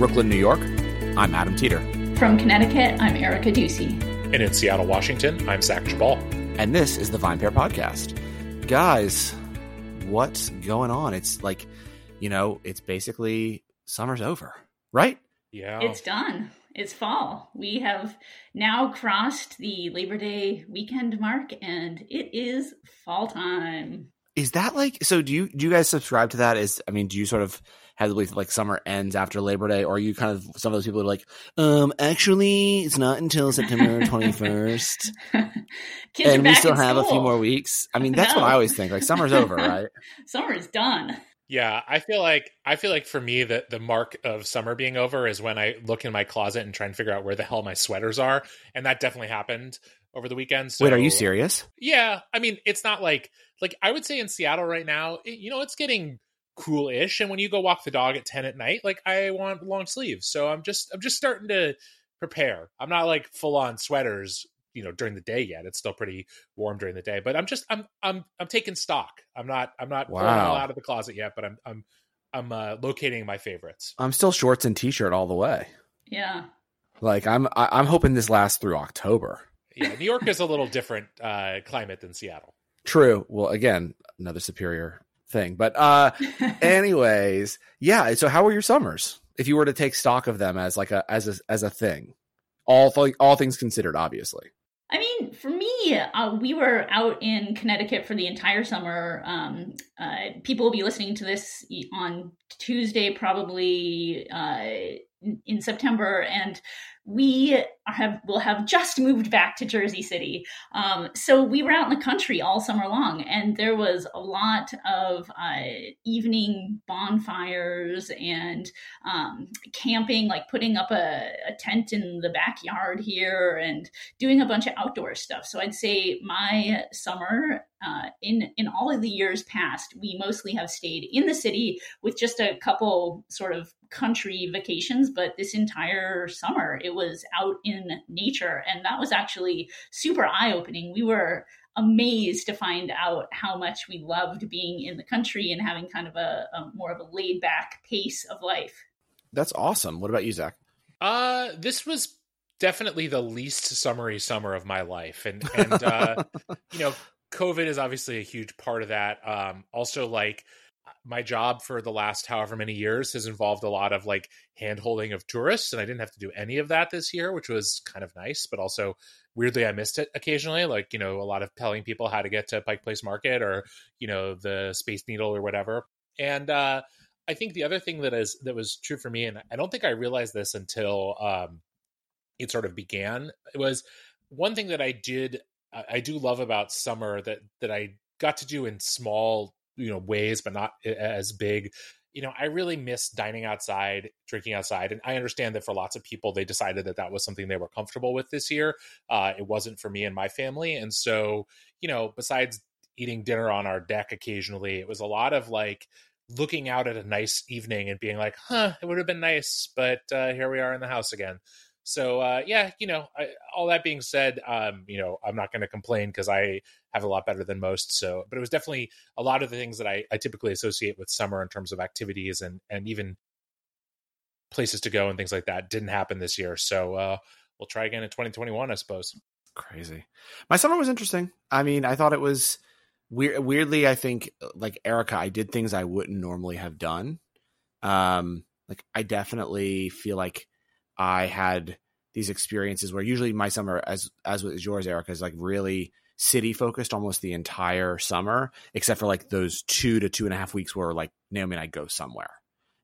From Brooklyn, New York, I'm Adam Teeter. From Connecticut, I'm Erica Duecy. And in Seattle, Washington, I'm Zach Geballe. And this is the VinePair Podcast. Guys, what's going on? It's like, you know, it's basically summer's over, right? Yeah. It's done. It's fall. We have now crossed the Labor Day weekend mark and it is fall time. Is that like so do you do you guys subscribe to that? Is I mean, do you sort of have the belief like summer ends after Labor Day, or are you kind of some of those people who are like, um, actually, it's not until September twenty first, and we still have school. a few more weeks. I mean, that's no. what I always think. Like summer's over, right? summer's done. Yeah, I feel like I feel like for me that the mark of summer being over is when I look in my closet and try and figure out where the hell my sweaters are, and that definitely happened over the weekend. So, Wait, are you serious? Yeah, I mean, it's not like like I would say in Seattle right now, it, you know, it's getting cool-ish and when you go walk the dog at 10 at night like i want long sleeves. So i'm just i'm just starting to prepare. I'm not like full on sweaters you know during the day yet. It's still pretty warm during the day but i'm just i'm i'm i'm taking stock. I'm not i'm not wow. out of the closet yet but i'm i'm i'm uh, locating my favorites. I'm still shorts and t-shirt all the way. Yeah. Like i'm I, i'm hoping this lasts through october. Yeah new york is a little different uh climate than seattle. True. Well again another superior thing. But uh anyways, yeah, so how were your summers? If you were to take stock of them as like a as a as a thing. All all things considered, obviously. I mean, for me, uh, we were out in Connecticut for the entire summer. Um, uh, people will be listening to this on Tuesday, probably uh, in September, and we have will have just moved back to Jersey City. Um, so we were out in the country all summer long, and there was a lot of uh, evening bonfires and um, camping, like putting up a, a, tent in the backyard here and doing a bunch of outdoor stuff. So I'd say my summer uh, in in all of the years past, we mostly have stayed in the city with just a couple sort of country vacations. But this entire summer, it was out in nature, and that was actually super eye opening. We were amazed to find out how much we loved being in the country and having kind of a, a more of a laid back pace of life. That's awesome. What about you, Zach? Uh, this was definitely the least summery summer of my life, and and uh, you know COVID is obviously a huge part of that. Um, also, like my job for the last however many years has involved a lot of like hand holding of tourists, and I didn't have to do any of that this year, which was kind of nice. But also, weirdly, I missed it occasionally. Like you know, a lot of telling people how to get to Pike Place Market or you know the Space Needle or whatever. And uh, I think the other thing that is that was true for me, and I don't think I realized this until um, it sort of began, was one thing that I did I do love about summer that that I got to do in small you know ways, but not as big. You know, I really miss dining outside, drinking outside, and I understand that for lots of people, they decided that that was something they were comfortable with this year. Uh, it wasn't for me and my family, and so you know, besides eating dinner on our deck occasionally, it was a lot of like looking out at a nice evening and being like, "Huh, it would have been nice, but uh, here we are in the house again." So uh, yeah, you know, I, all that being said, um, you know, I'm not going to complain because I have a lot better than most. So, but it was definitely a lot of the things that I, I typically associate with summer in terms of activities and and even places to go and things like that didn't happen this year. So uh, we'll try again in 2021, I suppose. Crazy. My summer was interesting. I mean, I thought it was weird. Weirdly, I think like Erica, I did things I wouldn't normally have done. Um, like I definitely feel like I had these experiences where usually my summer, as as was yours, Erica, is like really city focused almost the entire summer, except for like those two to two and a half weeks where like Naomi and I go somewhere,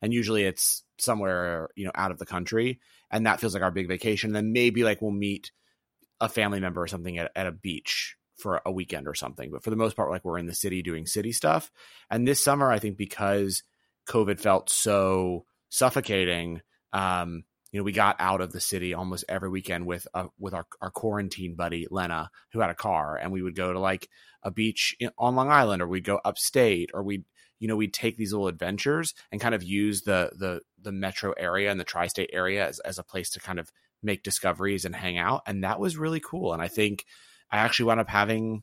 and usually it's somewhere you know out of the country, and that feels like our big vacation. And then maybe like we'll meet a family member or something at, at a beach for a weekend or something. But for the most part, like we're in the city doing city stuff. And this summer, I think because COVID felt so suffocating, um, you know, we got out of the city almost every weekend with uh, with our, our quarantine buddy Lena, who had a car, and we would go to like a beach in, on Long Island, or we'd go upstate, or we'd you know we'd take these little adventures and kind of use the the the metro area and the tri-state area as, as a place to kind of make discoveries and hang out, and that was really cool. And I think I actually wound up having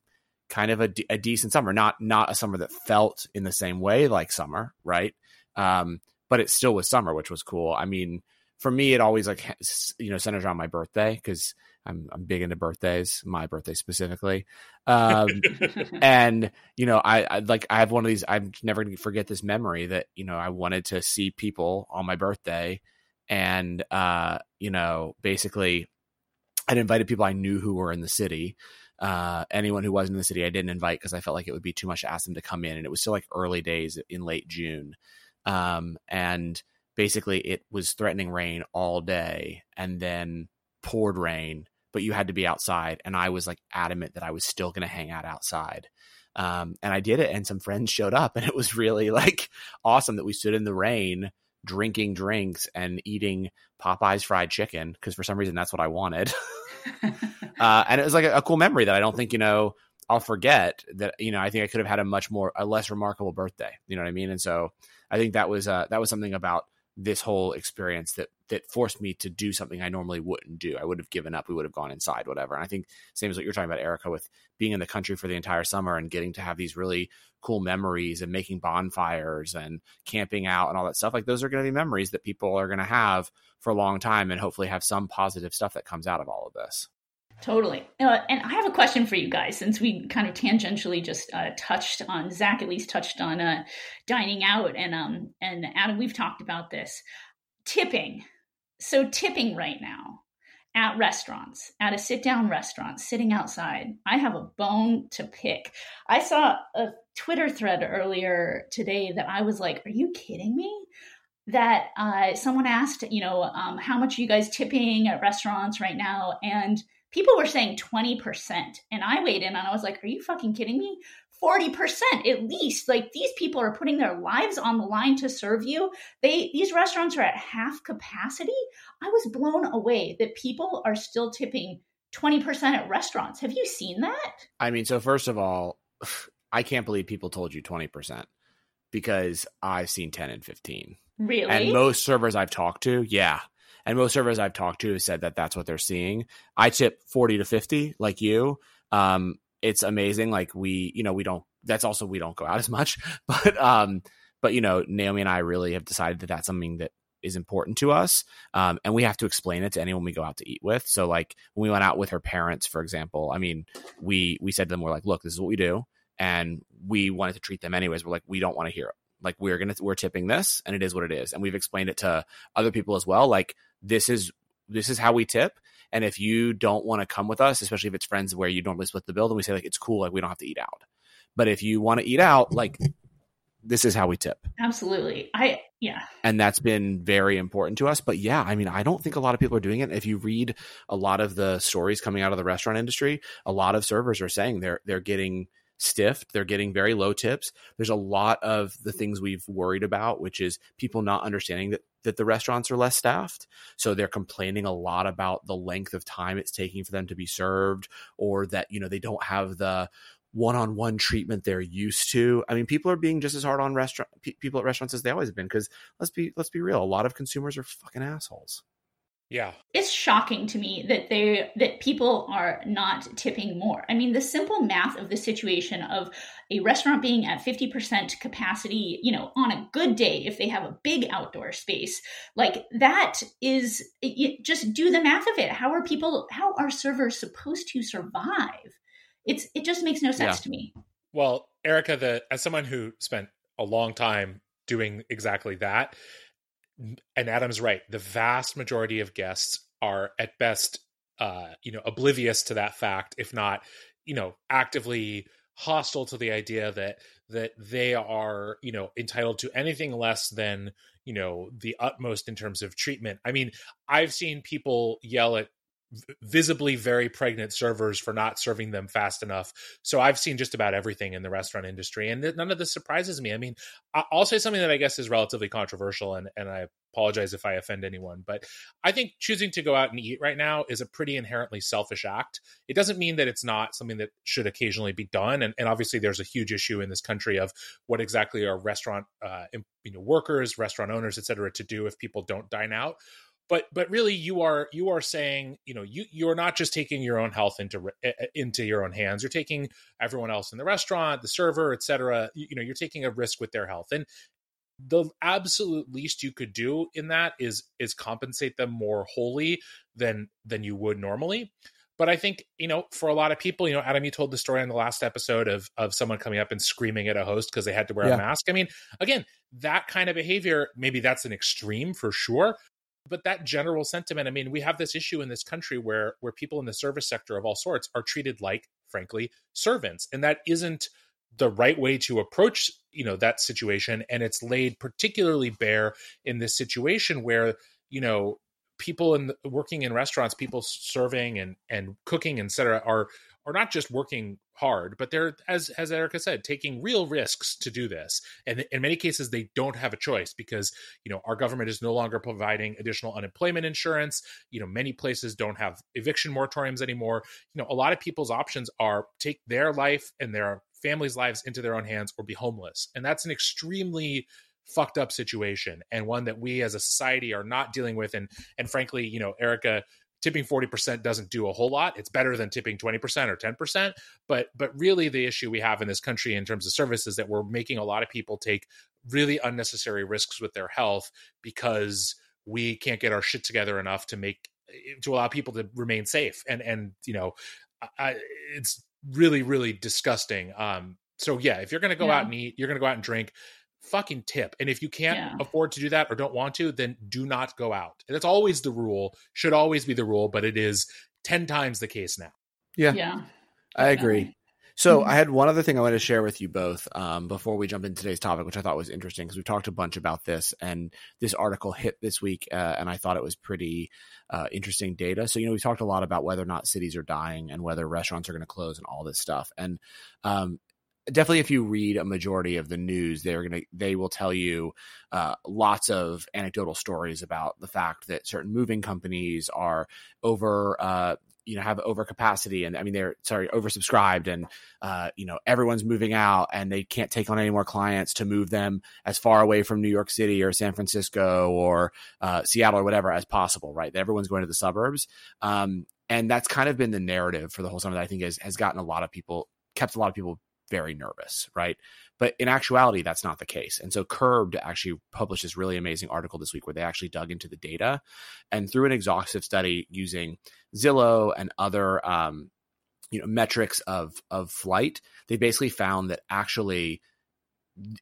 kind of a, a decent summer, not not a summer that felt in the same way like summer, right? Um, but it still was summer, which was cool. I mean, for me, it always like you know centers around my birthday because I'm I'm big into birthdays, my birthday specifically. Um, and you know, I, I like I have one of these. I'm never going to forget this memory that you know I wanted to see people on my birthday, and uh, you know, basically, I'd invited people I knew who were in the city. Uh, anyone who wasn't in the city, I didn't invite because I felt like it would be too much to ask them to come in, and it was still like early days in late June, um, and basically it was threatening rain all day, and then poured rain but you had to be outside. And I was like adamant that I was still going to hang out outside. Um, and I did it, and some friends showed up, and it was really like awesome that we stood in the rain drinking drinks and eating Popeye's fried chicken because for some reason that's what I wanted. uh, and it was like a, a, cool memory that I don't think you know I'll forget. That you know I think I could have had a much more a less remarkable birthday. You know what I mean? And so I think that was uh, that was something about this whole experience that that forced me to do something I normally wouldn't do. I would have given up. We would have gone inside, whatever. And I think same as what you're talking about, Erica, with being in the country for the entire summer and getting to have these really cool memories and making bonfires and camping out and all that stuff. Like those are going to be memories that people are going to have for a long time and hopefully have some positive stuff that comes out of all of this. Totally. Uh, and I have a question for you guys since we kind of tangentially just uh, touched on Zach at least touched on uh, dining out and um and Adam we've talked about this tipping. So tipping right now at restaurants, at a sit down restaurant, sitting outside, I have a bone to pick. I saw a Twitter thread earlier today that I was like, "Are you kidding me?" That uh, someone asked, you know, um, how much are you guys tipping at restaurants right now, and people were saying 20%. And I weighed in and I was like, are you fucking kidding me? 40% at least. Like these people are putting their lives on the line to serve you. They these restaurants are at half capacity. I was blown away that people are still tipping 20% at restaurants. Have you seen that? I mean, so first of all, I can't believe people told you 20% because I've seen 10 and 15. Really? And most servers I've talked to, yeah, and most servers I've talked to have said that that's what they're seeing. I tip 40 to 50 like you. Um, it's amazing. Like we, you know, we don't, that's also, we don't go out as much, but, um, but you know, Naomi and I really have decided that that's something that is important to us. Um, and we have to explain it to anyone we go out to eat with. So like when we went out with her parents, for example, I mean, we, we said to them, we're like, look, this is what we do. And we wanted to treat them anyways. We're like, we don't want to hear it like we're gonna we're tipping this and it is what it is and we've explained it to other people as well like this is this is how we tip. And if you don't want to come with us especially if it's friends where you normally split the bill then we say like it's cool like we don't have to eat out. But if you want to eat out like this is how we tip. Absolutely. I yeah. And that's been very important to us. But yeah i mean i don't think a lot of people are doing it. If you read a lot of the stories coming out of the restaurant industry a lot of servers are saying they're they're getting stiffed. They're getting very low tips. There's a lot of the things we've worried about, which is people not understanding that that the restaurants are less staffed. So they're complaining a lot about the length of time it's taking for them to be served or that, you know, they don't have the one-on-one treatment they're used to. I mean, people are being just as hard on restaurant people at restaurants as they always have been because let's be let's be real, a lot of consumers are fucking assholes. Yeah. It's shocking to me that they that people are not tipping more. I mean, the simple math of the situation of a restaurant being at 50% capacity, you know, on a good day if they have a big outdoor space, like that is it, just do the math of it. How are people how are servers supposed to survive? It's it just makes no sense yeah. to me. Well, Erica, the as someone who spent a long time doing exactly that, and Adam's right. The vast majority of guests are at best, uh, you know, oblivious to that fact, if not, you know, actively hostile to the idea that that they are, you know, entitled to anything less than, you know, the utmost in terms of treatment. I mean, I've seen people yell at visibly very pregnant servers for not serving them fast enough. So I've seen just about everything in the restaurant industry, and none of this surprises me. I mean, I'll say something that I guess is relatively controversial, and and I apologize if I offend anyone, but I think choosing to go out and eat right now is a pretty inherently selfish act. It doesn't mean that it's not something that should occasionally be done, and, and obviously there's a huge issue in this country of what exactly are restaurant uh, you know workers, restaurant owners, et cetera, to do if people don't dine out but but really you are you are saying you know you you're not just taking your own health into eh, eh, into your own hands. You're taking everyone else in the restaurant the server etc you, you know you're taking a risk with their health. And the absolute least you could do in that is is compensate them more wholly than than you would normally. But i think you know for a lot of people you know adam you told the story on the last episode of of someone coming up and screaming at a host because they had to wear yeah. a mask. I mean again that kind of behavior maybe that's an extreme for sure but that general sentiment i mean we have this issue in this country where where people in the service sector of all sorts are treated like frankly servants and that isn't the right way to approach you know that situation and it's laid particularly bare in this situation where you know people in working in restaurants people serving and and cooking etc are are not just working hard but they're as as erica said taking real risks to do this and in many cases they don't have a choice because you know our government is no longer providing additional unemployment insurance you know many places don't have eviction moratoriums anymore you know a lot of people's options are take their life and their families' lives into their own hands or be homeless. And that's an extremely fucked up situation and one that we as a society are not dealing with. And and frankly, you know, Erica, tipping 40% doesn't do a whole lot. It's better than tipping 20% or 10%. But but really the issue we have in this country in terms of services is that we're making a lot of people take really unnecessary risks with their health because we can't get our shit together enough to make to allow people to remain safe and and you know I, it's really really disgusting um so yeah if you're gonna go yeah. out and eat you're gonna go out and drink fucking tip. And if you can't yeah. afford to do that or don't want to then do not go out. That's always the rule should always be the rule but it is 10 times the case now. Yeah. Yeah i agree. so mm-hmm. I had one other thing I wanted to share with you both um, before we jump into today's topic, which I thought was interesting because we've talked a bunch about this, and this article hit this week, uh, and I thought it was pretty uh, interesting data. So you know, we talked a lot about whether or not cities are dying and whether restaurants are going to close and all this stuff, and um, definitely if you read a majority of the news they're going to they will tell you uh, lots of anecdotal stories about the fact that certain moving companies are over uh, you know have overcapacity and i mean they're sorry oversubscribed and uh, you know everyone's moving out and they can't take on any more clients to move them as far away from new york city or san francisco or uh, seattle or whatever as possible right? Everyone's going to the suburbs. Um, and that's kind of been the narrative for the whole summer that i think has, has gotten a lot of people kept a lot of people very nervous right but in actuality, that's not the case. And so Curbed actually published this really amazing article this week where they actually dug into the data and through an exhaustive study using Zillow and other um, you know metrics of of flight, they basically found that actually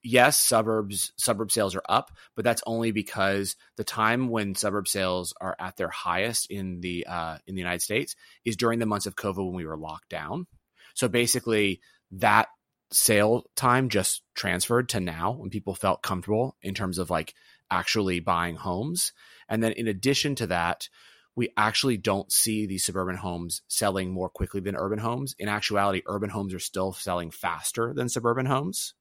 yes, suburbs suburb sales are up, but that's only because the time when suburb sales are at their highest in the uh, in the United States is during the months of COVID when we were locked down. So basically, that sale time just transferred to now when people felt comfortable in terms of like actually buying homes. And then in addition to that, we actually don't see these suburban homes selling more quickly than urban homes. In actuality, urban homes are still selling faster than suburban homes.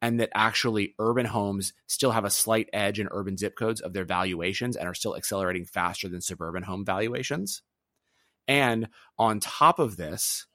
And that actually urban homes still have a slight edge in urban zip codes of their valuations and are still accelerating faster than suburban home valuations. And on top of this,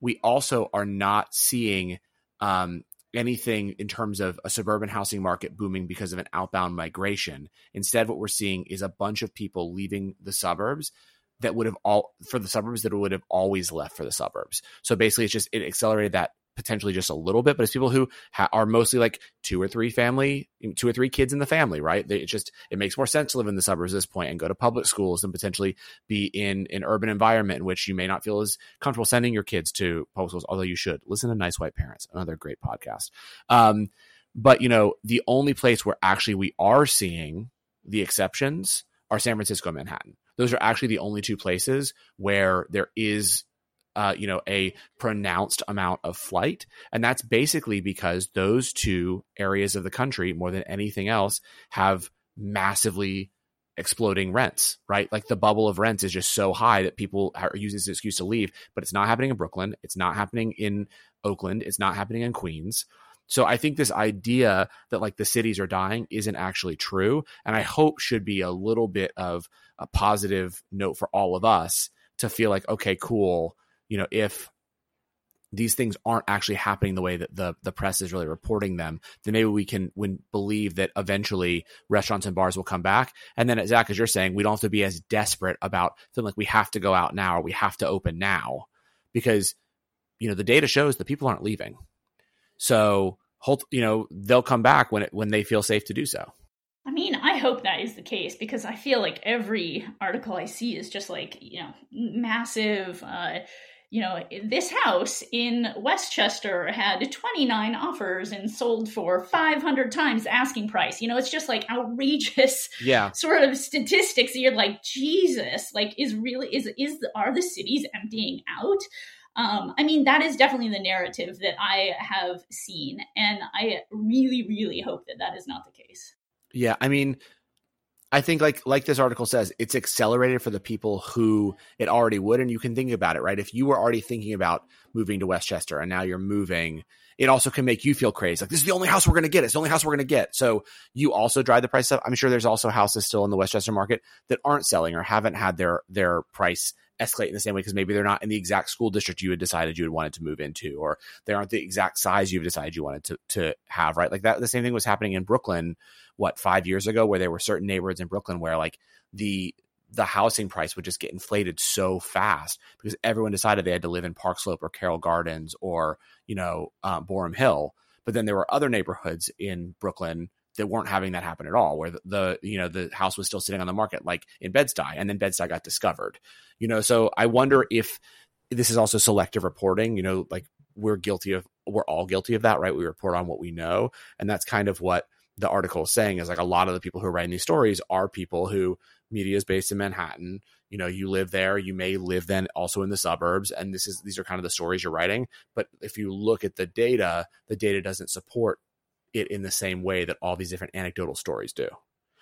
we also are not seeing um, anything in terms of a suburban housing market booming because of an outbound migration. Instead, what we're seeing is a bunch of people leaving the suburbs that would have all for the suburbs that would have always left for the suburbs. So basically, it's just it accelerated that potentially just a little bit, but it's people who ha- are mostly like two or three family, two or three kids in the family, right? They, it just it makes more sense to live in the suburbs at this point and go to public schools and potentially be in an urban environment in which you may not feel as comfortable sending your kids to public schools, although you should listen to Nice White Parents, another great podcast. Um, but you know, the only place where actually we are seeing the exceptions are San Francisco and Manhattan. Those are actually the only two places where there is uh, you know, a pronounced amount of flight. And that's basically because those two areas of the country, more than anything else, have massively exploding rents, right? Like the bubble of rents is just so high that people are using this excuse to leave, but it's not happening in Brooklyn. It's not happening in Oakland. It's not happening in Queens. So I think this idea that like the cities are dying isn't actually true. And I hope should be a little bit of a positive note for all of us to feel like, okay, cool you know, if these things aren't actually happening the way that the the press is really reporting them, then maybe we can when believe that eventually restaurants and bars will come back. And then, Zach, as you're saying, we don't have to be as desperate about feeling like we have to go out now or we have to open now, because you know the data shows that people aren't leaving. So you know, they'll come back when it, when they feel safe to do so. I mean, I hope that is the case because I feel like every article I see is just like, you know, massive. Uh, you know, this house in Westchester had 29 offers and sold for 500 times the asking price. You know, it's just like outrageous yeah. sort of statistics. You're like, Jesus, like, is really, is, is, are the cities emptying out? Um, I mean, that is definitely the narrative that I have seen. And I really, really hope that that is not the case. Yeah. I mean, I think like like this article says, it's accelerated for the people who it already would, and you can think about it, right? If you were already thinking about moving to Westchester and now you're moving, it also can make you feel crazy. Like this is the only house we're going to get. It's the only house we're going to get. So you also drive the price up. I'm sure there's also houses still in the Westchester market that aren't selling or haven't had their their price escalate in the same way because maybe they're not in the exact school district you had decided you had wanted to move into, or they aren't the exact size you've decided you wanted to to have, right? Like that. The same thing was happening in Brooklyn what five years ago where there were certain neighborhoods in Brooklyn where like the the housing price would just get inflated so fast because everyone decided they had to live in Park Slope or Carroll Gardens or you know um, Boerum Hill. But then there were other neighborhoods in Brooklyn that weren't having that happen at all, where the, the you know the house was still sitting on the market, like in Bed Stuy, and then Bed Stuy got discovered. You know, so I wonder if this is also selective reporting. You know, like we're guilty of, we're all guilty of that, right? We report on what we know, and that's kind of what the article is saying is like a lot of the people who are writing these stories are people who media is based in Manhattan. You know, you live there, you may live then also in the suburbs, and this is these are kind of the stories you're writing. But if you look at the data, the data doesn't support it in the same way that all these different anecdotal stories do.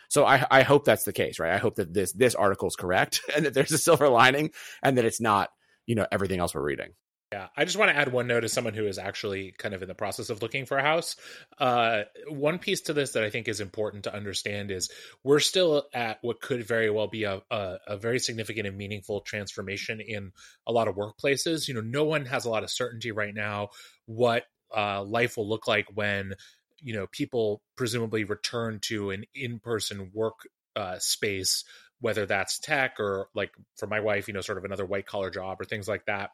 So I, I hope that's the case, right? I hope that this this article is correct and that there's a silver lining and that it's not, you know, everything else we're reading. Yeah, I just want to add one note as someone who is actually kind of in the process of looking for a house. Uh, one piece to this that I think is important to understand is we're still at what could very well be a, a, a very significant and meaningful transformation in a lot of workplaces. You know, no one has a lot of certainty right now what uh, life will look like when you know people presumably return to an in-person work uh, space whether that's tech or like for my wife you know sort of another white collar job or things like that.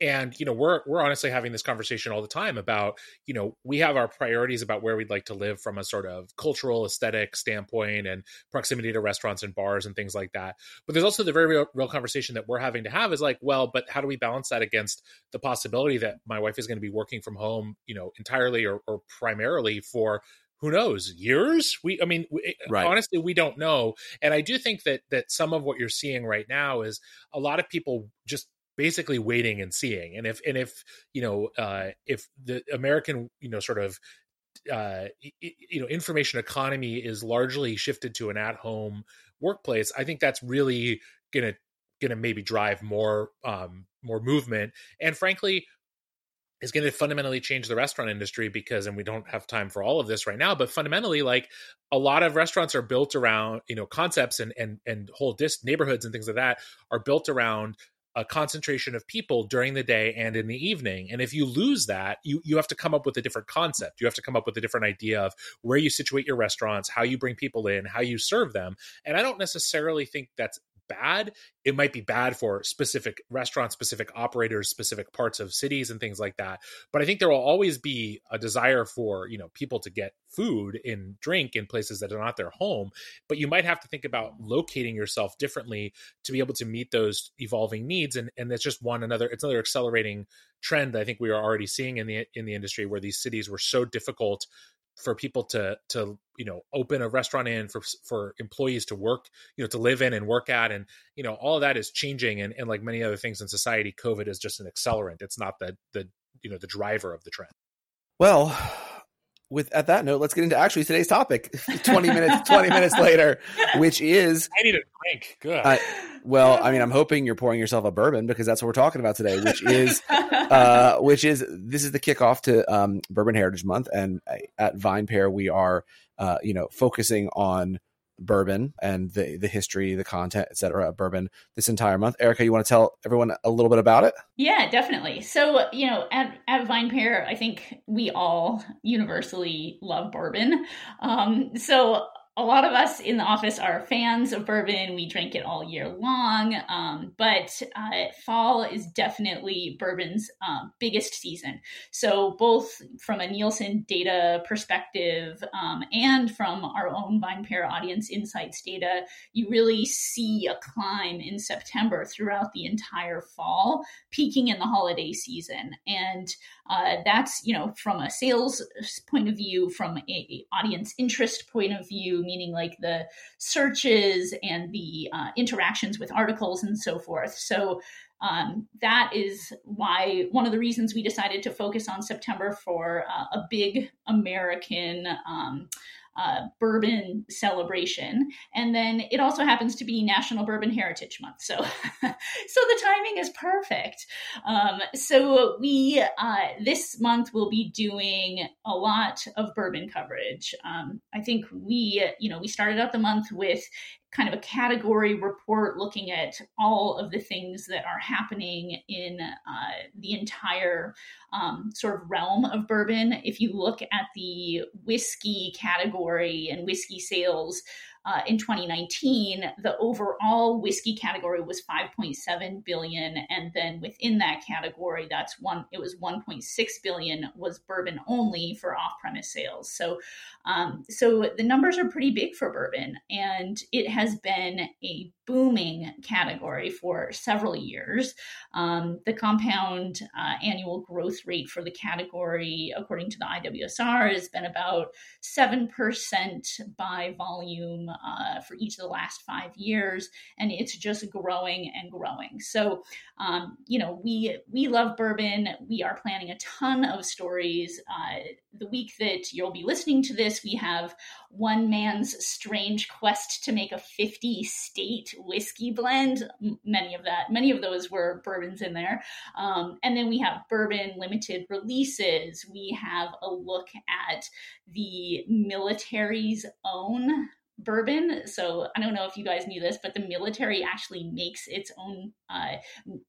And you know we're we're honestly having this conversation all the time about you know we have our priorities about where we'd like to live from a sort of cultural aesthetic standpoint and proximity to restaurants and bars and things like that. But there's also the very real, real conversation that we're having to have is like well but how do we balance that against the possibility that my wife is going to be working from home you know entirely or, or primarily for who knows? Years we i mean we, right. honestly we don't know. And i do think that that some of what you're seeing right now is a lot of people just basically waiting and seeing. And if and if you know uh if the american you know sort of uh you know information economy is largely shifted to an at home workplace i think that's really gonna gonna maybe drive more um more movement. And frankly is going to fundamentally change the restaurant industry because and we don't have time for all of this right now but fundamentally like a lot of restaurants are built around you know concepts and and and whole dis neighborhoods and things like that are built around a concentration of people during the day and in the evening. And if you lose that, you you have to come up with a different concept. You have to come up with a different idea of where you situate your restaurants, how you bring people in, how you serve them. And I don't necessarily think that's bad. It might be bad for specific restaurants, specific operators, specific parts of cities and things like that. But I think there will always be a desire for, you know, people to get food and drink in places that are not their home. But you might have to think about locating yourself differently to be able to meet those evolving needs. And and that's just one another, it's another accelerating trend I think we are already seeing in the in the industry where these cities were so difficult for people to to you know open a restaurant in for for employees to work you know to live in and work at and you know all of that is changing and, and like many other things in society covid is just an accelerant. It's not the the you know the driver of the trend. Well with at that note let's get into actually today's topic 20 minutes 20 minutes later which is i need a drink. Good. Uh, well, I mean, I'm hoping you're pouring yourself a bourbon because that's what we're talking about today, which is, uh, which is this is the kickoff to um, Bourbon Heritage Month, and at VinePair we are, uh, you know, focusing on bourbon and the the history, the content, etc. of bourbon this entire month. Erica, you want to tell everyone a little bit about it? Yeah, definitely. So, you know, at at VinePair, I think we all universally love bourbon. Um, so a lot of us in the office are fans of bourbon. We drink it all year long. Um, but uh, fall is definitely bourbon's uh, biggest season. So, both from a Nielsen data perspective um, and from our own VinePair audience insights data, you really see a climb in September throughout the entire fall, peaking in the holiday season. And uh, that's, you know, from a sales point of view, from a audience interest point of view, meaning like the searches and the uh, interactions with articles and so forth. So um, that is why one of the reasons we decided to focus on September for uh, a big American um, uh, bourbon celebration, and then it also happens to be National Bourbon Heritage Month, so so the timing is perfect. Um, so we uh, this month will be doing a lot of bourbon coverage. Um, I think we you know we started out the month with kind of a category report looking at all of the things that are happening in uh, the entire um, sort of realm of bourbon. If you look at the whiskey category and whiskey sales, uh, in 2019, the overall whiskey category was 5.7 billion, and then within that category, that's one. It was 1.6 billion was bourbon only for off-premise sales. So, um, so the numbers are pretty big for bourbon, and it has been a booming category for several years. Um, the compound uh, annual growth rate for the category, according to the IWSR, has been about 7% by volume uh, for each of the last five years. And it's just growing and growing. So, um, you know, we, we love bourbon. We are planning a ton of stories. Uh, the week that you'll be listening to this, we have one man's strange quest to make a 50 state whiskey blend. Many of that, many of those were bourbons in there. Um, and then we have bourbon limited releases. We have a look at the military's own bourbon. So I don't know if you guys knew this, but the military actually makes its own, uh,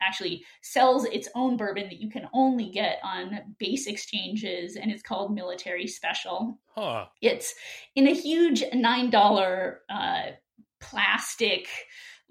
actually sells its own bourbon that you can only get on base exchanges, and it's called Military Special. Huh. It's in a huge nine dollar uh, plastic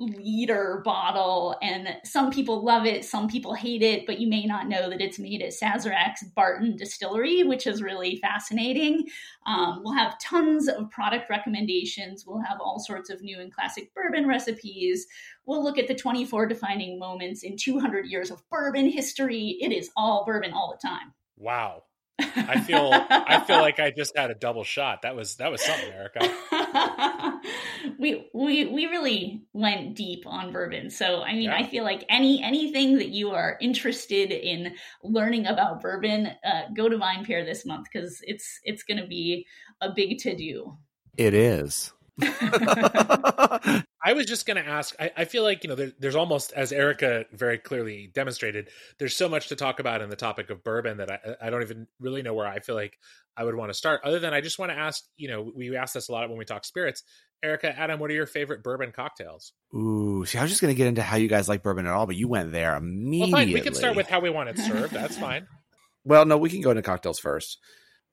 liter bottle and some people love it some people hate it but you may not know that it's made at sazerac's barton distillery which is really fascinating. Um, we'll have tons of product recommendations. We'll have all sorts of new and classic bourbon recipes. We'll look at the 24 defining moments in 200 years of bourbon history. It is all bourbon all the time. Wow. I feel I feel like I just had a double shot. That was that was something, Erica. we we we really went deep on bourbon. So I mean, yeah. I feel like any anything that you are interested in learning about bourbon, uh, go to VinePair this month because it's it's going to be a big to do. It is. I was just going to ask. I, I, feel like you know, there, there's almost, as Erica very clearly demonstrated, there's so much to talk about in the topic of bourbon that I, I don't even really know where I feel like I would want to start. Other than I just want to ask. You know, we ask this a lot when we talk spirits. Erica, Adam, what are your favorite bourbon cocktails? Ooh, see, I was just going to get into how you guys like bourbon at all, but you went there immediately. Well, fine. We can start with how we want it served. That's fine. well, no, we can go into cocktails first.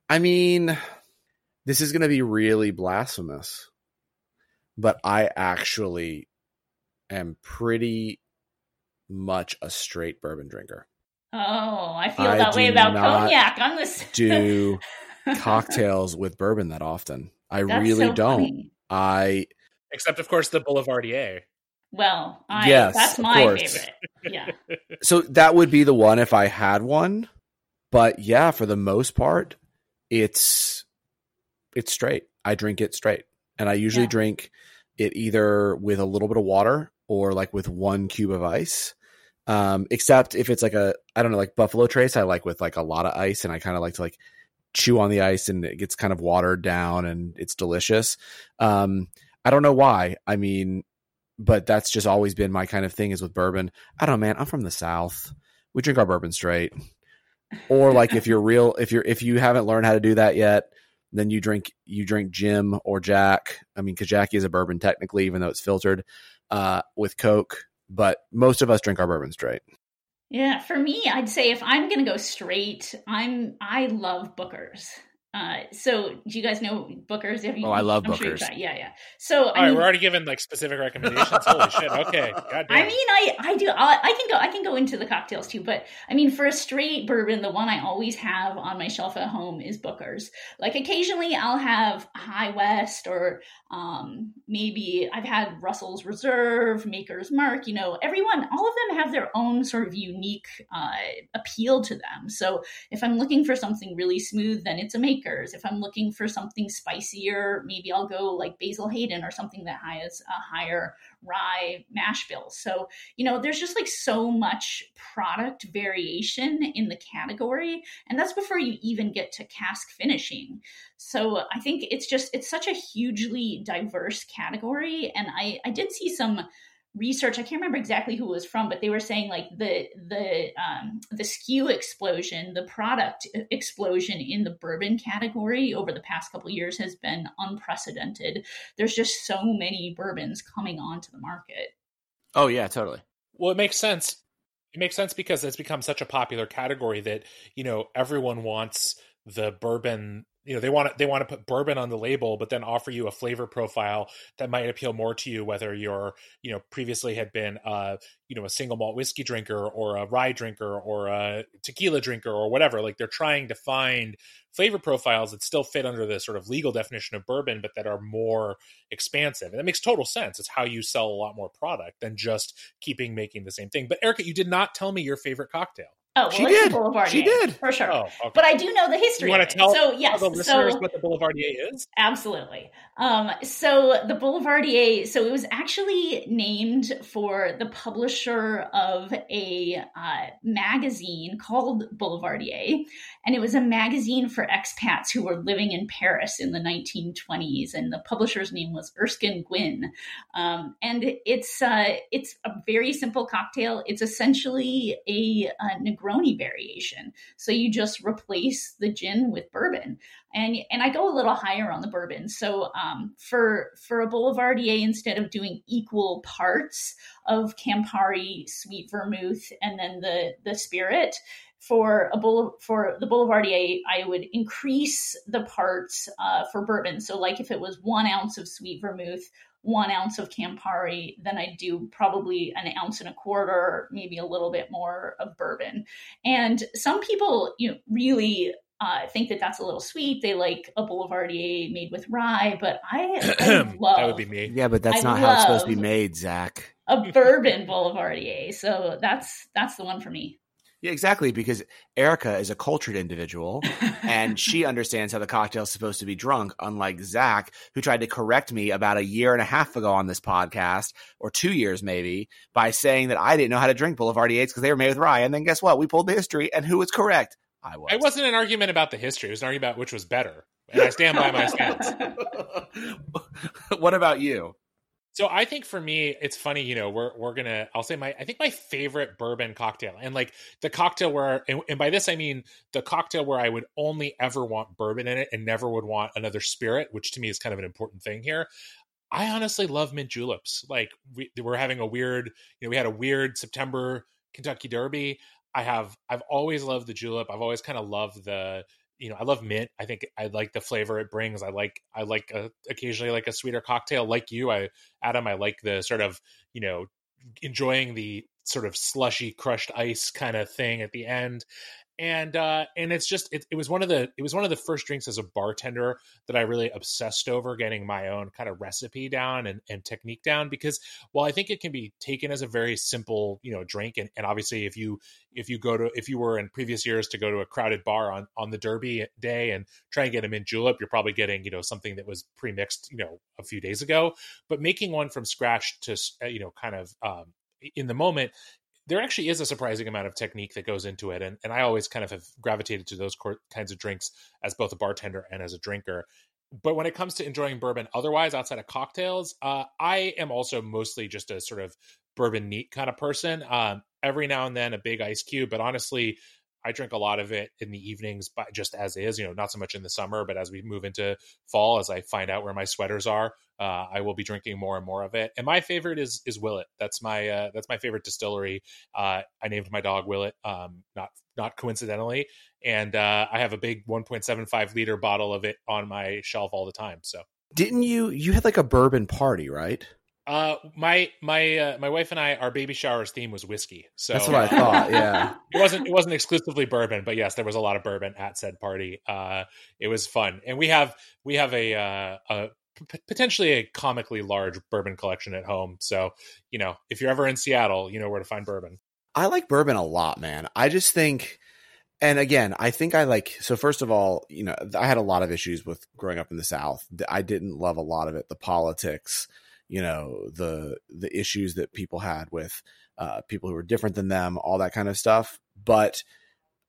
I mean, this is going to be really blasphemous but I actually am pretty much a straight bourbon drinker. Oh, I feel I that way about cognac. I'm the do cocktails with bourbon that often. I That's really so don't. Funny. I except of course the Boulevardier. Well, I, yes, that's my favorite. Yeah. so that would be the one if I had one. But yeah, for the most part, it's it's straight. I drink it straight. And I usually yeah. drink it either with a little bit of water or like with one cube of ice. Um, except if it's like a, I don't know, like Buffalo Trace, I like with like a lot of ice and I kind of like to like chew on the ice and it gets kind of watered down and it's delicious. Um, I don't know why. I mean, but that's just always been my kind of thing is with bourbon. I don't know, man. I'm from the South. We drink our bourbon straight. Or like if you're real, if you're, if you haven't learned how to do that yet, then you drink you drink Jim or Jack. I mean, because Jackie is a bourbon technically, even though it's filtered uh, with Coke. But most of us drink our bourbon straight. Yeah, for me, I'd say if I'm going to go straight, I'm I love Booker's. Uh, so do you guys know Booker's? Have you, oh, I love I'm Booker's. Sure yeah, yeah. So all I right, we're already given like specific recommendations. Holy shit! Okay, God I mean, I I do I, I, can go I can go into the cocktails too, but I mean, for a straight bourbon, the one I always have on my shelf at home is Booker's. Like occasionally, I'll have High West or um, maybe I've had Russell's Reserve, Maker's Mark. You know, everyone, all of them have their own sort of unique uh, appeal to them. So if I'm looking for something really smooth, then it's a Maker's. If I'm looking for something spicier, maybe I'll go like Basil Hayden or something that has a higher rye mash bill. So, you know, there's just like so much product variation in the category. And that's before you even get to cask finishing. So I think it's just, it's such a hugely diverse category. And I, I did see some research i can't remember exactly who it was from but they were saying like the the um, the SKU explosion the product explosion in the bourbon category over the past couple years has been unprecedented. There's just so many bourbons coming onto the market. Oh yeah totally. Well it makes sense. It makes sense because it's become such a popular category that you know everyone wants the bourbon you know they want to they want to put bourbon on the label but then offer you a flavor profile that might appeal more to you whether you're you know previously had been uh you know a single malt whiskey drinker or a rye drinker or a tequila drinker or whatever. Like they're trying to find flavor profiles that still fit under the sort of legal definition of bourbon but that are more expansive. And that makes total sense. It's how you sell a lot more product than just keeping making the same thing. But erica you did not tell me your favorite cocktail Oh, well, she did. Boulevardier, she did for sure. Oh, okay. But I do know the history. You want to tell, so, yes, the listeners so, what the Boulevardier is? Absolutely. Um, so the Boulevardier, so it was actually named for the publisher of a uh, magazine called Boulevardier, and it was a magazine for expats who were living in Paris in the 1920s, and the publisher's name was Erskine Gwynne. Um, and it's uh, it's a very simple cocktail. It's essentially a, a Negroni variation. So you just replace the gin with bourbon and and I go a little higher on the bourbon. So um, for for a Boulevardier, instead of doing equal parts of Campari, sweet vermouth, and then the the spirit, for a bull for the Boulevardier, I would increase the parts uh, for bourbon. So like if it was one ounce of sweet vermouth, one ounce of Campari, then I do probably an ounce and a quarter, maybe a little bit more of bourbon. And some people, you know, really uh, think that that's a little sweet. They like a Boulevardier made with rye, but I, I love that would be me. Yeah, but that's I not how it's supposed to be made, Zach. a bourbon Boulevardier. So that's that's the one for me. Yeah, exactly. Because Erica is a cultured individual and she understands how the cocktail is supposed to be drunk, unlike Zach, who tried to correct me about a year and a half ago on this podcast, or two years maybe, by saying that I didn't know how to drink Boulevardiers because they were made with rye. And then guess what? We pulled the history, and who was correct? I was. It wasn't an argument about the history. It was an argument about which was better. And I stand by my stance. what about you? So I think for me, it's funny, you know, we're we're gonna I'll say my I think my favorite bourbon cocktail. And like the cocktail where and, and by this I mean the cocktail where I would only ever want bourbon in it and never would want another spirit, which to me is kind of an important thing here. I honestly love mint juleps. Like we, we're having a weird, you know, we had a weird September Kentucky Derby. I have I've always loved the julep. I've always kind of loved the you know I love mint. I think I like the flavor it brings. I like I like a, occasionally like a sweeter cocktail. Like you, I Adam, I like the sort of you know enjoying the sort of slushy crushed ice kind of thing at the end and uh and it's just it, it was one of the it was one of the first drinks as a bartender that i really obsessed over getting my own kind of recipe down and, and technique down because while i think it can be taken as a very simple you know drink and, and obviously if you if you go to if you were in previous years to go to a crowded bar on on the derby day and try and get a mint julep you're probably getting you know something that was pre-mixed you know a few days ago. But making one from scratch to uh, you know kind of um in the moment there actually is a surprising amount of technique that goes into it and, and i always kind of have gravitated to those kinds of drinks as both a bartender and as a drinker. But when it comes to enjoying bourbon otherwise outside of cocktails uh, i am also mostly just a sort of bourbon neat kind of person. Um, every now and then a big ice cube but honestly I drink a lot of it in the evenings, but just as is, you know, not so much in the summer, but as we move into fall, as I find out where my sweaters are, uh, I will be drinking more and more of it. And my favorite is is Willet. That's my uh, that's my favorite distillery. Uh, I named my dog Willet, um, not not coincidentally, and uh, I have a big 1.75 liter bottle of it on my shelf all the time. So didn't you you had like a bourbon party, right? Uh, my my uh, my wife and I, our baby shower's theme was whiskey. So that's what I thought. Yeah, it wasn't it wasn't exclusively bourbon, but yes, there was a lot of bourbon at said party. Uh, it was fun, and we have we have a uh, a potentially a comically large bourbon collection at home. So you know, if you're ever in Seattle, you know where to find bourbon. I like bourbon a lot, man. I just think and again, I think I like so first of all, you know, I had a lot of issues with growing up in the South. I didn't love a lot of it, the politics, you know, the the issues that people had with uh, people who were different than them, all that kind of stuff. But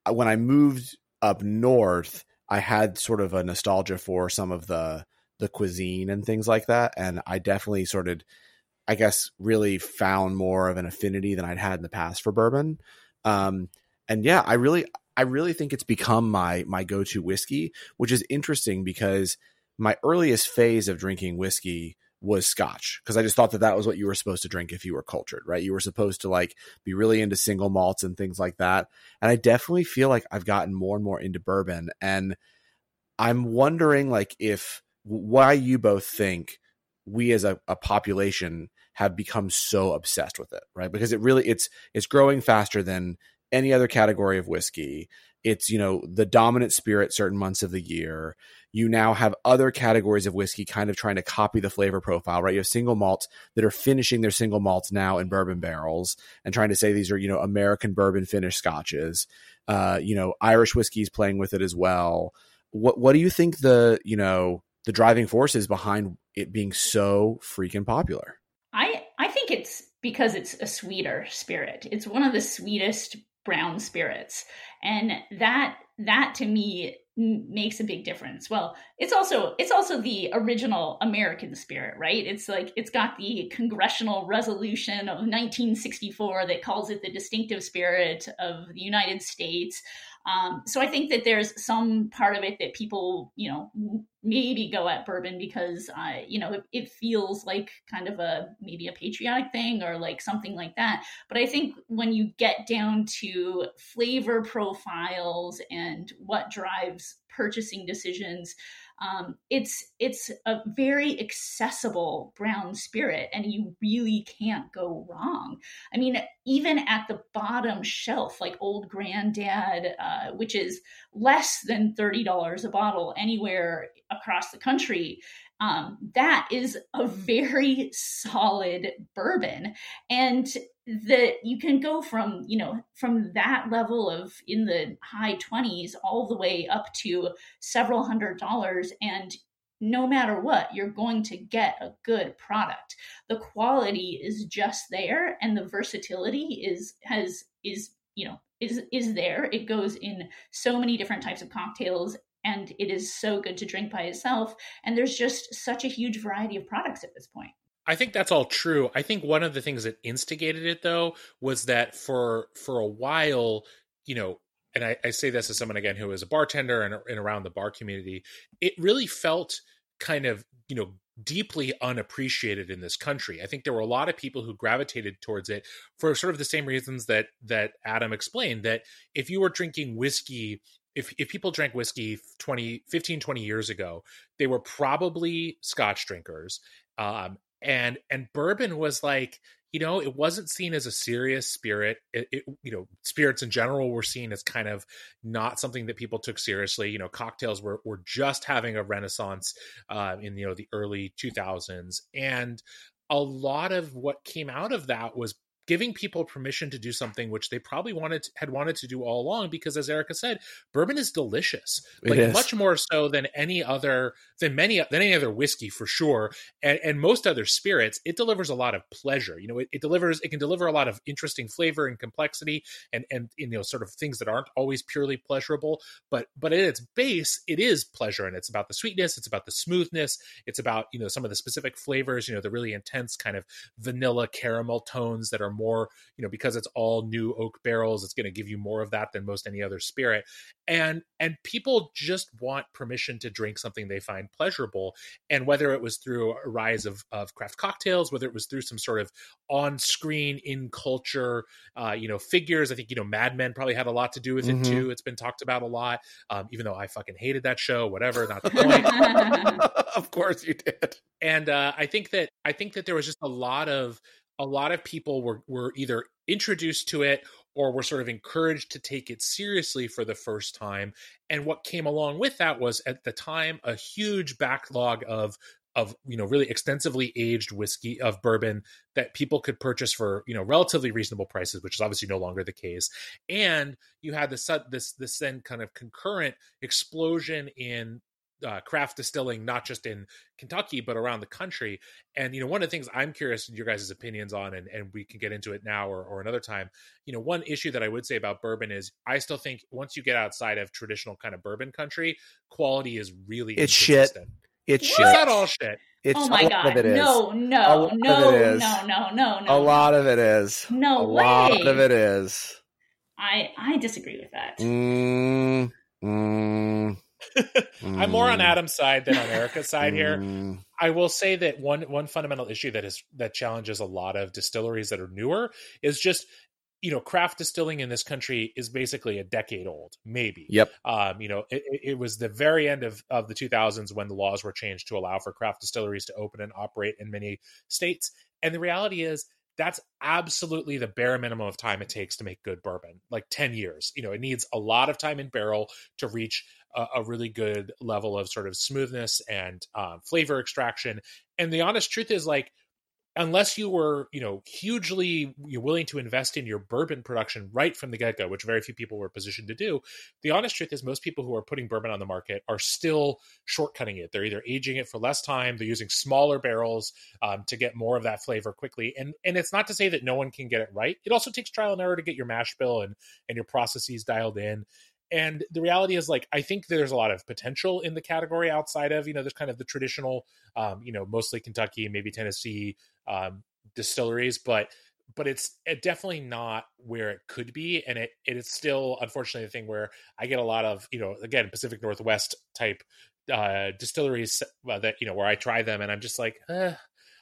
uh, when I moved up north, I had sort of a nostalgia for some of the the cuisine and things like that, and I definitely sort of, I guess, really found more of an affinity than I'd had in the past for bourbon. Um, and yeah, I really I really think it's become my my go to whiskey, which is interesting because my earliest phase of drinking whiskey was scotch because I just thought that that was what you were supposed to drink if you were cultured, right? You were supposed to like be really into single malts and things like that. And I definitely feel like I've gotten more and more into bourbon and I'm wondering like if why you both think we as a, a population have become so obsessed with it, right? Because it really it's it's growing faster than any other category of whiskey. It's, you know, the dominant spirit certain months of the year. You now have other categories of whiskey kind of trying to copy the flavor profile, right? You have single malts that are finishing their single malts now in bourbon barrels and trying to say these are, you know, American bourbon finished scotches. Uh, you know, Irish whiskey's playing with it as well. What what do you think the, you know, the driving forces behind it being so freaking popular? I I think it's because it's a sweeter spirit. It's one of the sweetest brown spirits and that that to me makes a big difference well it's also it's also the original american spirit right it's like it's got the congressional resolution of 1964 that calls it the distinctive spirit of the united states um, so I think that there's some part of it that people, you know, maybe go at bourbon because, uh, you know, it, it, feels like kind of a maybe a patriotic thing or like something like that. But I think when you get down to flavor profiles and what drives purchasing decisions, um, it's it's a very accessible brown spirit, and you really can't go wrong. I mean, even at the bottom shelf, like Old Granddad, uh, which is less than thirty dollars a bottle anywhere across the country, um, that is a very solid bourbon and that you can go from you know from that level of in the high 20s all the way up to several hundred dollars and no matter what you're going to get a good product. The quality is just there and the versatility is has is you know is is there. It goes in so many different types of cocktails and it is so good to drink by itself and there's just such a huge variety of products at this point I think that's all true. I think one of the things that instigated it though was that for for a while, you know, and I, I say this as someone again who is a bartender and, and around the bar community, it really felt kind of, you know, deeply unappreciated in this country. I think there were a lot of people who gravitated towards it for sort of the same reasons that that Adam explained that if you were drinking whiskey if if people drank whiskey 20 15 20 years ago they were probably scotch drinkers um, and and bourbon was like you know it wasn't seen as a serious spirit. It, it, you know spirits in general were seen as kind of not something that people took seriously. You know cocktails were, were just having a renaissance uh, in you know the early 2000s and a lot of what came out of that was giving people permission to do something which they probably wanted to, had wanted to do all along because as Erica said bourbon is delicious like is. much more so than any other than many than any other whiskey for sure and, and most other spirits it delivers a lot of pleasure you know it, it, delivers it can deliver a lot of interesting flavor and complexity and and you know sort of things that aren't always purely pleasurable but but at its base it is pleasure and it's about the sweetness it's about the smoothness it's about you know some of the specific flavors you know the really intense kind of vanilla caramel tones that are more, you know, because it's all new oak barrels, it's going to give you more of that than most any other spirit. And and people just want permission to drink something they find pleasurable. And whether it was through a rise of, of craft cocktails, whether it was through some sort of on-screen in culture, uh, you know, figures. I think, you know, Mad Men probably had a lot to do with mm-hmm. it too. It's been talked about a lot. Um, even though I fucking hated that show, whatever, not the point. of course you did. And uh, I think that I think that there was just a lot of a lot of people were were either introduced to it or were sort of encouraged to take it seriously for the first time. And what came along with that was at the time a huge backlog of of you know really extensively aged whiskey of bourbon that people could purchase for you know relatively reasonable prices which is obviously no longer the case and you had this this this then kind of concurrent explosion in uh, craft distilling, not just in Kentucky, but around the country. And, you know, one of the things I'm curious in your guys' opinions on, and, and we can get into it now or, or another time, you know, one issue that I would say about bourbon is I still think once you get outside of traditional kind of bourbon country, quality is really it's shit. It's shit. It's not all shit. It's oh my god! No, no, no, no, no, no, no. A lot of it is. No a way. lot of it is. I I disagree with that. Mm, mm. I'm more on mm. Adam's side than on Erica's side here. Mm. I will say that one one fundamental issue that is that challenges a lot of distilleries that are newer is just you know craft distilling in this country is basically a decade old maybe yep um, you know it, it, was the very end of, of the 2000s when the laws were changed to allow for craft distilleries to open and operate in many states and the reality is that's absolutely the bare minimum of time it takes to make good bourbon like 10 years you know it needs a lot of time in barrel to reach a, a really good level of sort of smoothness and um, flavor extraction. And the honest truth is, like, unless you were, you know, hugely you're willing to invest in your bourbon production right from the get go, which very few people were positioned to do. The honest truth is, most people who are putting bourbon on the market are still shortcutting it. They're either aging it for less time, they're using smaller barrels um, to get more of that flavor quickly. And and it's not to say that no one can get it right. It also takes trial and error to get your mash bill and and your processes dialed in and the reality is like i think there's a lot of potential in the category outside of you know there's kind of the traditional um, you know mostly kentucky maybe tennessee um, distilleries but but it's definitely not where it could be. And it it is still unfortunately the thing where i get a lot of you know again pacific northwest type uh, distilleries uh, that you know where i try them and i'm just like eh,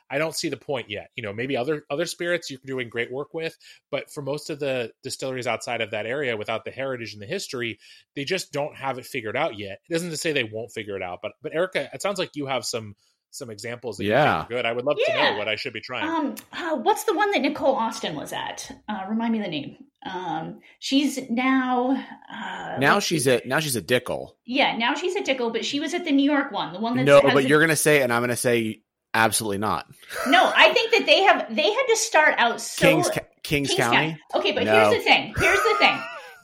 I don't see the point yet. You know, maybe other other spirits you're doing great work with, but for most of the distilleries outside of that area, without the heritage and the history, they just don't have it figured out yet. It doesn't to say they won't figure it out, but but Erica, it sounds like you have some some examples that yeah. good. I would love yeah. to know what I should be trying. Um, uh, what's the one that Nicole Austin was at? Uh, remind me the name. Um, she's now uh, now she's at now she's a Dickel. Yeah, now she's a Dickel, but she was at the New York one, the one that no. But the, you're gonna say, and I'm gonna say Absolutely not. No, I think that they have they had to start out so Kings, Kings, Kings County? Okay, but no. here's the thing. Here's the thing.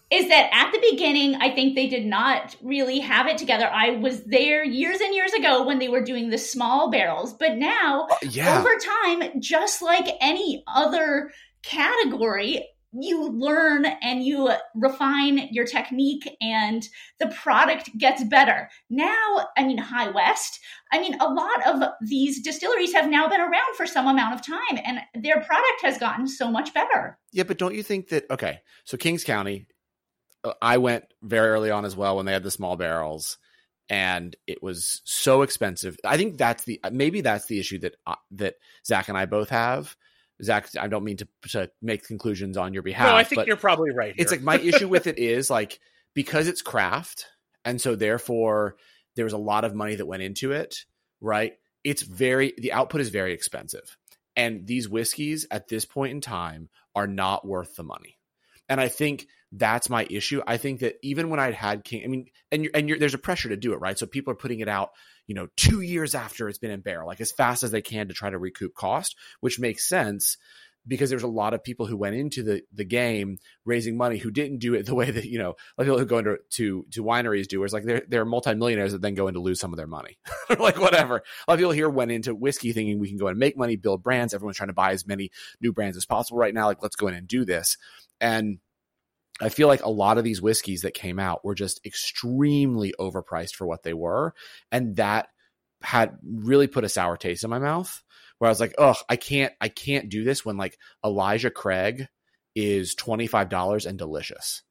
is that at the beginning, I think they did not really have it together. I was there years and years ago when they were doing the small barrels, but now uh, yeah. over time, just like any other category, you learn and you refine your technique and the product gets better. Now, I mean, High West, I mean, a lot of these distilleries have now been around for some amount of time and their product has gotten so much better. Yeah, but don't you think that, okay, so Kings County, uh, I went very early on as well when they had the small barrels and it was so expensive. I think that's the, maybe that's the issue that, uh, that Zach and I both have Zach, I don't mean to, to make conclusions on your behalf. No, I think you're probably right. Here. It's like my issue with it is like because it's craft, and so therefore there was a lot of money that went into it. Right? It's very the output is very expensive, and these whiskeys at this point in time are not worth the money. And I think that's my issue. I think that even when I'd had King, I mean, and you're, and you're, there's a pressure to do it, right? So people are putting it out you know, two years after it's been in barrel, like as fast as they can to try to recoup cost, which makes sense because there's a lot of people who went into the the game raising money who didn't do it the way that you know like people who go into to to wineries do it's like they're they're multimillionaires that then go in to lose some of their money. Like whatever. A lot of people here went into whiskey thinking we can go and make money build brands everyone's trying to buy as many new brands as possible right now like let's go in and do this. And I feel like a lot of these whiskeys that came out were just extremely overpriced for what they were. And that had really put a sour taste in my mouth where I was like, "Oh, I can't I can't do this when like Elijah Craig is $25 and delicious."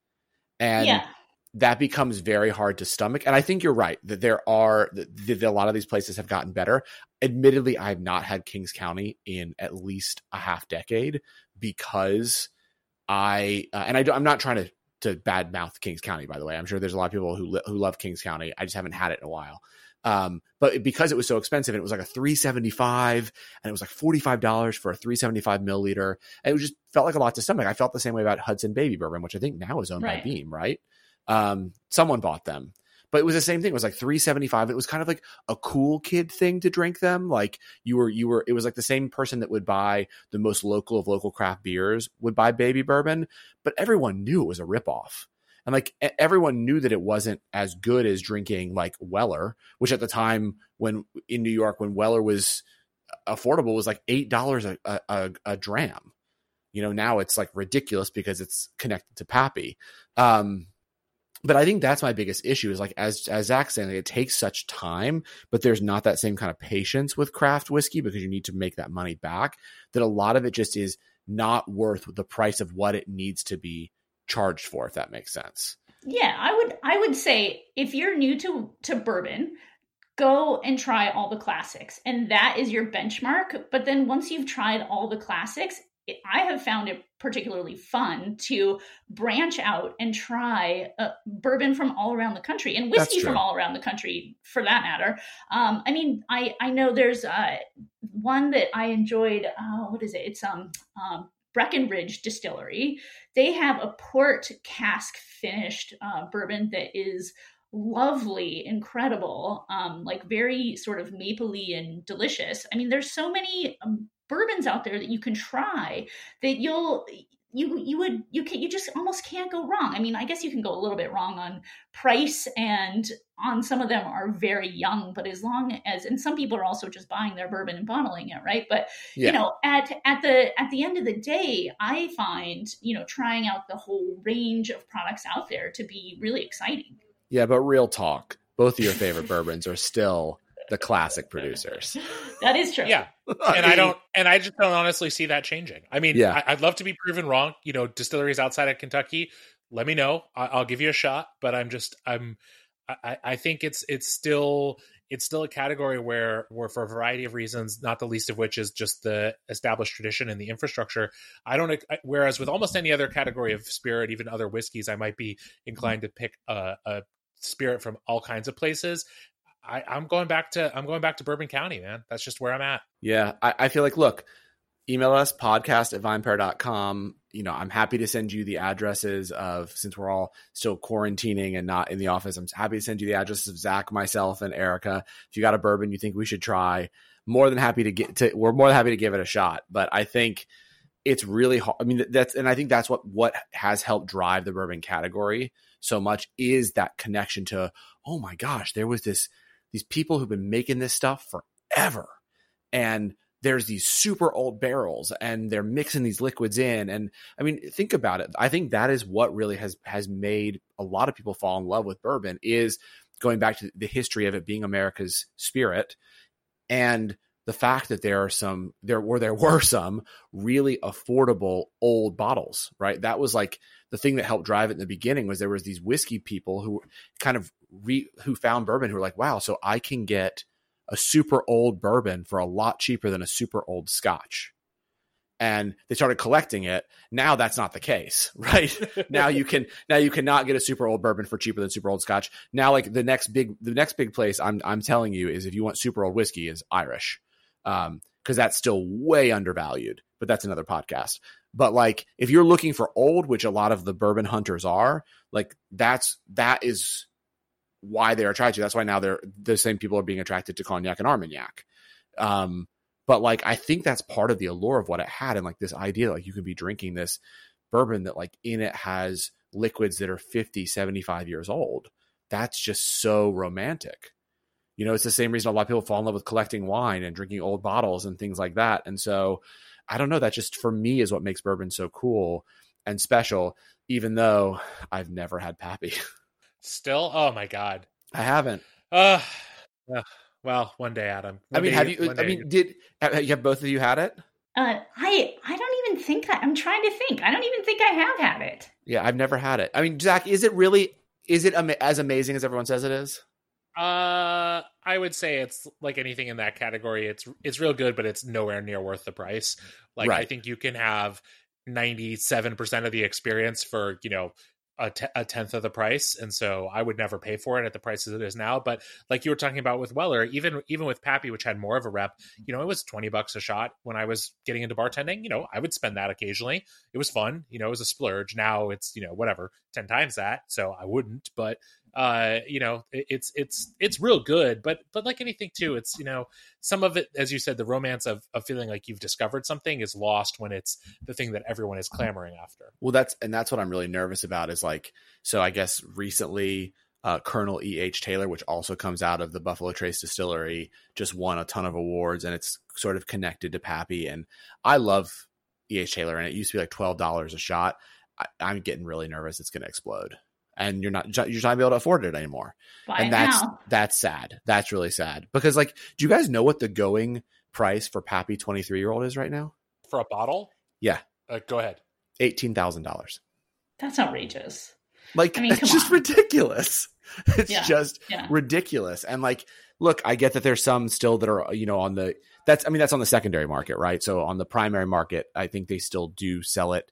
And yeah. that becomes very hard to stomach. And I think you're right that there are that, that a lot of these places have gotten better. Admittedly, I have not had Kings County in at least a half decade because I uh, and I I'm not trying to to badmouth Kings County. By the way, I'm sure there's a lot of people who li- who love Kings County. I just haven't had it in a while. Um, but because it was so expensive, and it was like a 375, and it was like 45 dollars for a 375 milliliter, and it just felt like a lot to stomach. I felt the same way about Hudson Baby Bourbon, which I think now is owned Right. by Beam, right? Um, someone bought them, but it was the same thing. It was like 375. It was kind of like a cool kid thing to drink them. Like you were, you were. It was like the same person that would buy the most local of local craft beers would buy Baby Bourbon, but everyone knew it was a ripoff. And like everyone knew that it wasn't as good as drinking like Weller, which at the time when in New York when Weller was affordable was like eight dollars a, a a dram. You know now it's like ridiculous because it's connected to Pappy. Um, but I think that's my biggest issue is like as as saying, like, it takes such time, but there's not that same kind of patience with craft whiskey because you need to make that money back. That a lot of it just is not worth the price of what it needs to be charged for, if that makes sense. Yeah, I would I would say if you're new to to bourbon, go and try all the classics and that is your benchmark, but then once you've tried all the classics, it, I have found it particularly fun to branch out and try uh, bourbon from all around the country and whiskey from all around the country for that matter. Um, I mean, I I know there's uh, one that I enjoyed. Uh, what is it? It's um, um Breckenridge Distillery. They have a port cask finished uh, bourbon that is lovely, incredible, um, like very sort of mapley and delicious. I mean, there's so many um, bourbons out there that you can try that you'll you you would you can you just almost can't go wrong. I mean, I guess you can go a little bit wrong on price and on some of them are very young, but as long as and some people are also just buying their bourbon and bottling it, right? But Yeah. you know, at at the at the end of the day, I find, you know, trying out the whole range of products out there to be really exciting. Yeah, but real talk, both of your favorite bourbons are still the classic producers. That is true. Yeah, and I don't, and I just don't honestly see that changing. I mean, Yeah. I, I'd love to be proven wrong. You know, distilleries outside of Kentucky, let me know. I, I'll give you a shot. But I'm just, I'm, I, I think it's, it's still, it's still a category where, where for a variety of reasons, not the least of which is just the established tradition and the infrastructure. I don't. Whereas with almost any other category of spirit, even other whiskeys, I might be inclined to pick a, a spirit from all kinds of places. I, I'm going back to I'm going back to Bourbon County, man. That's just where I'm at. Yeah, I, I feel like, look, email us podcast at vinepair.com. You know, I'm happy to send you the addresses of, since we're all still quarantining and not in the office, I'm happy to send you the addresses of Zach, myself, and Erica. If you got a bourbon you think we should try, more than happy to get to, we're more than happy to give it a shot. But I think it's really hard. I mean, that's, and I think that's what, what has helped drive the bourbon category so much is that connection to, oh my gosh, there was this, these people who've been making this stuff forever. And there's these super old barrels and they're mixing these liquids in. And I mean, think about it. I think that is what really has, has made a lot of people fall in love with bourbon is going back to the history of it being America's spirit and the fact that there are some there were there were some really affordable old bottles right? That was like the thing that helped drive it in the beginning was there was these whiskey people who kind of re, who found bourbon who were like wow so i can get a super old bourbon for a lot cheaper than a super old scotch. And they started collecting it. Now that's not the case right? Now you can now you cannot get a super old bourbon for cheaper than super old scotch. Now like the next big the next big place i'm i'm telling you is if you want super old whiskey is irish um because that's still way undervalued but that's another podcast. But like if you're looking for old which a lot of the bourbon hunters are like that's that is why they're attracted. That's why now they're the same people are being attracted to cognac and armagnac. Um but like i think that's part of the allure of what it had and like this idea like you could be drinking this bourbon that like in it has liquids that are 50 75 years old. That's just so romantic you know it's the same reason a lot of people fall in love with collecting wine and drinking old bottles and things like that and so i don't know that just for me is what makes bourbon so cool and special even though i've never had pappy Still, oh my god. i haven't Uh, uh, well, one day, Adam. I mean, day- have you? I mean, did have have both of you had it? Uh, I I don't even think I, I'm trying to think. I don't even think I have had it. Yeah, I've never had it. I mean, Zach, is it really? Is it ama- as amazing as everyone says it is? Uh, I would say it's like anything in that category. It's it's real good, but it's nowhere near worth the price. Like I think you can have ninety seven percent of the experience for you know a, a tenth of the price, and so I would never pay for it at the prices it is now. But like you were talking about with Weller, even even with Pappy, which had more of a rep, you know, it was twenty bucks a shot when I was getting into bartending. You know, I would spend that occasionally. It was fun. You know, it was a splurge. Now it's you know whatever ten times that, so I wouldn't. But uh you know it, it's it's it's real good but but like anything too it's you know some of it as you said the romance of, of feeling like you've discovered something is lost when it's the thing that everyone is clamoring after Well, that's and that's what I'm really nervous about. Is like, so I guess recently, uh, Colonel E. H. Taylor, which also comes out of the Buffalo Trace Distillery, just won a ton of awards, and it's sort of connected to Pappy. And I love E. H. Taylor, and it used to be like twelve dollars a shot. I, I'm getting really nervous; it's going to explode, and you're not you're not be able to afford it anymore. Buy and it that's now. that's sad. That's really sad because, like, do you guys know what the going price for Pappy 23 year old is right now? for a bottle Yeah. uh, go ahead Eighteen thousand dollars. That's outrageous. Like I mean, it's just on. ridiculous. It's Yeah. just Yeah. ridiculous. And like, look, I get that there's some still that are, you know, on the that's I mean, that's on the secondary market, right? So on the primary market, I think they still do sell it.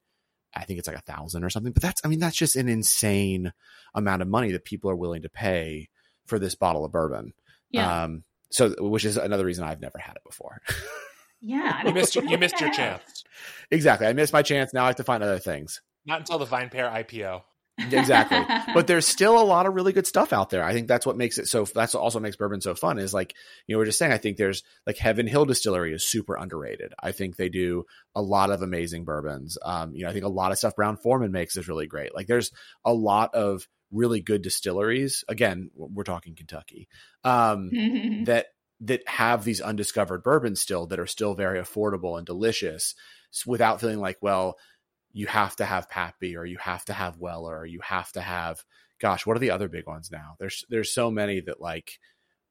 I think it's like a thousand or something. But that's I mean, that's just an insane amount of money that people are willing to pay for this bottle of bourbon. Yeah. Um so which is another reason I've never had it before. yeah. I you missed your—you missed your chance exactly. I missed my chance. Now I have to find other things. not until the VinePair ipo exactly. But there's still a lot of really good stuff out there. I think that's what makes it so that's what also makes bourbon so fun is like you know we're just saying i think there's like heaven hill distillery is super underrated. I think they do a lot of amazing bourbons. Um you know i think a lot of stuff Brown-Forman makes is really great. Like there's a lot of really good distilleries again we're talking kentucky um that that have these undiscovered bourbons still that are still very affordable and delicious without feeling like well you have to have Pappy or you have to have Weller or you have to have gosh what are the other big ones now there's there's so many that like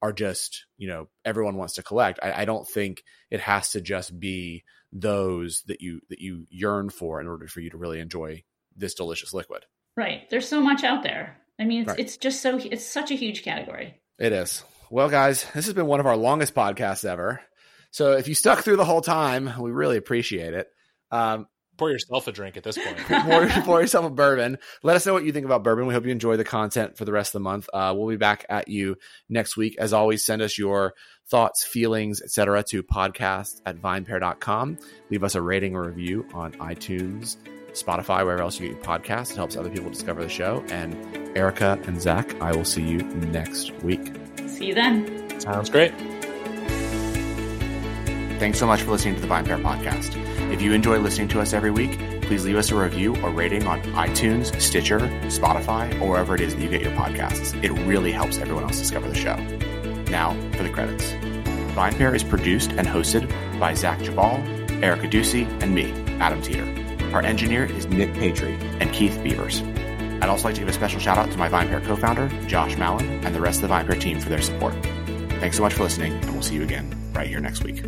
are just you know everyone wants to collect I, I don't think it has to just be those that you that you yearn for in order for you to really enjoy this delicious liquid right. There's so much out there. I mean, it's, Right. it's just so it's such a huge category. It is. Well, guys, this has been one of our longest podcasts ever. So if you stuck through the whole time, we really appreciate it. Um, pour yourself a drink at this point pour, pour yourself a bourbon. Let us know what you think about bourbon. We hope you enjoy the content for the rest of the month. Uh, we'll be back at you next week. As always, send us your thoughts, feelings, etc. to podcast at vinepair.com. Leave us a rating or review on iTunes, Spotify, wherever else you get your podcasts. It helps other people discover the show. And Erica and Zach, I will see you next week. See you then. sounds great Thanks so much for listening to the VinePair podcast. If you enjoy listening to us every week, please leave us a review or rating on iTunes, Stitcher, Spotify, or wherever it is that you get your podcasts. It really helps everyone else discover the show. Now for the credits. VinePair is produced and hosted by Zach Geballe, Erica Duecy, and me, Adam Teeter. Our engineer is Nick Patri and Keith Beavers. I'd also like to give a special shout out to my VinePair co-founder, Josh Malin, and the rest of the VinePair team for their support. Thanks so much for listening, and we'll see you again right here next week.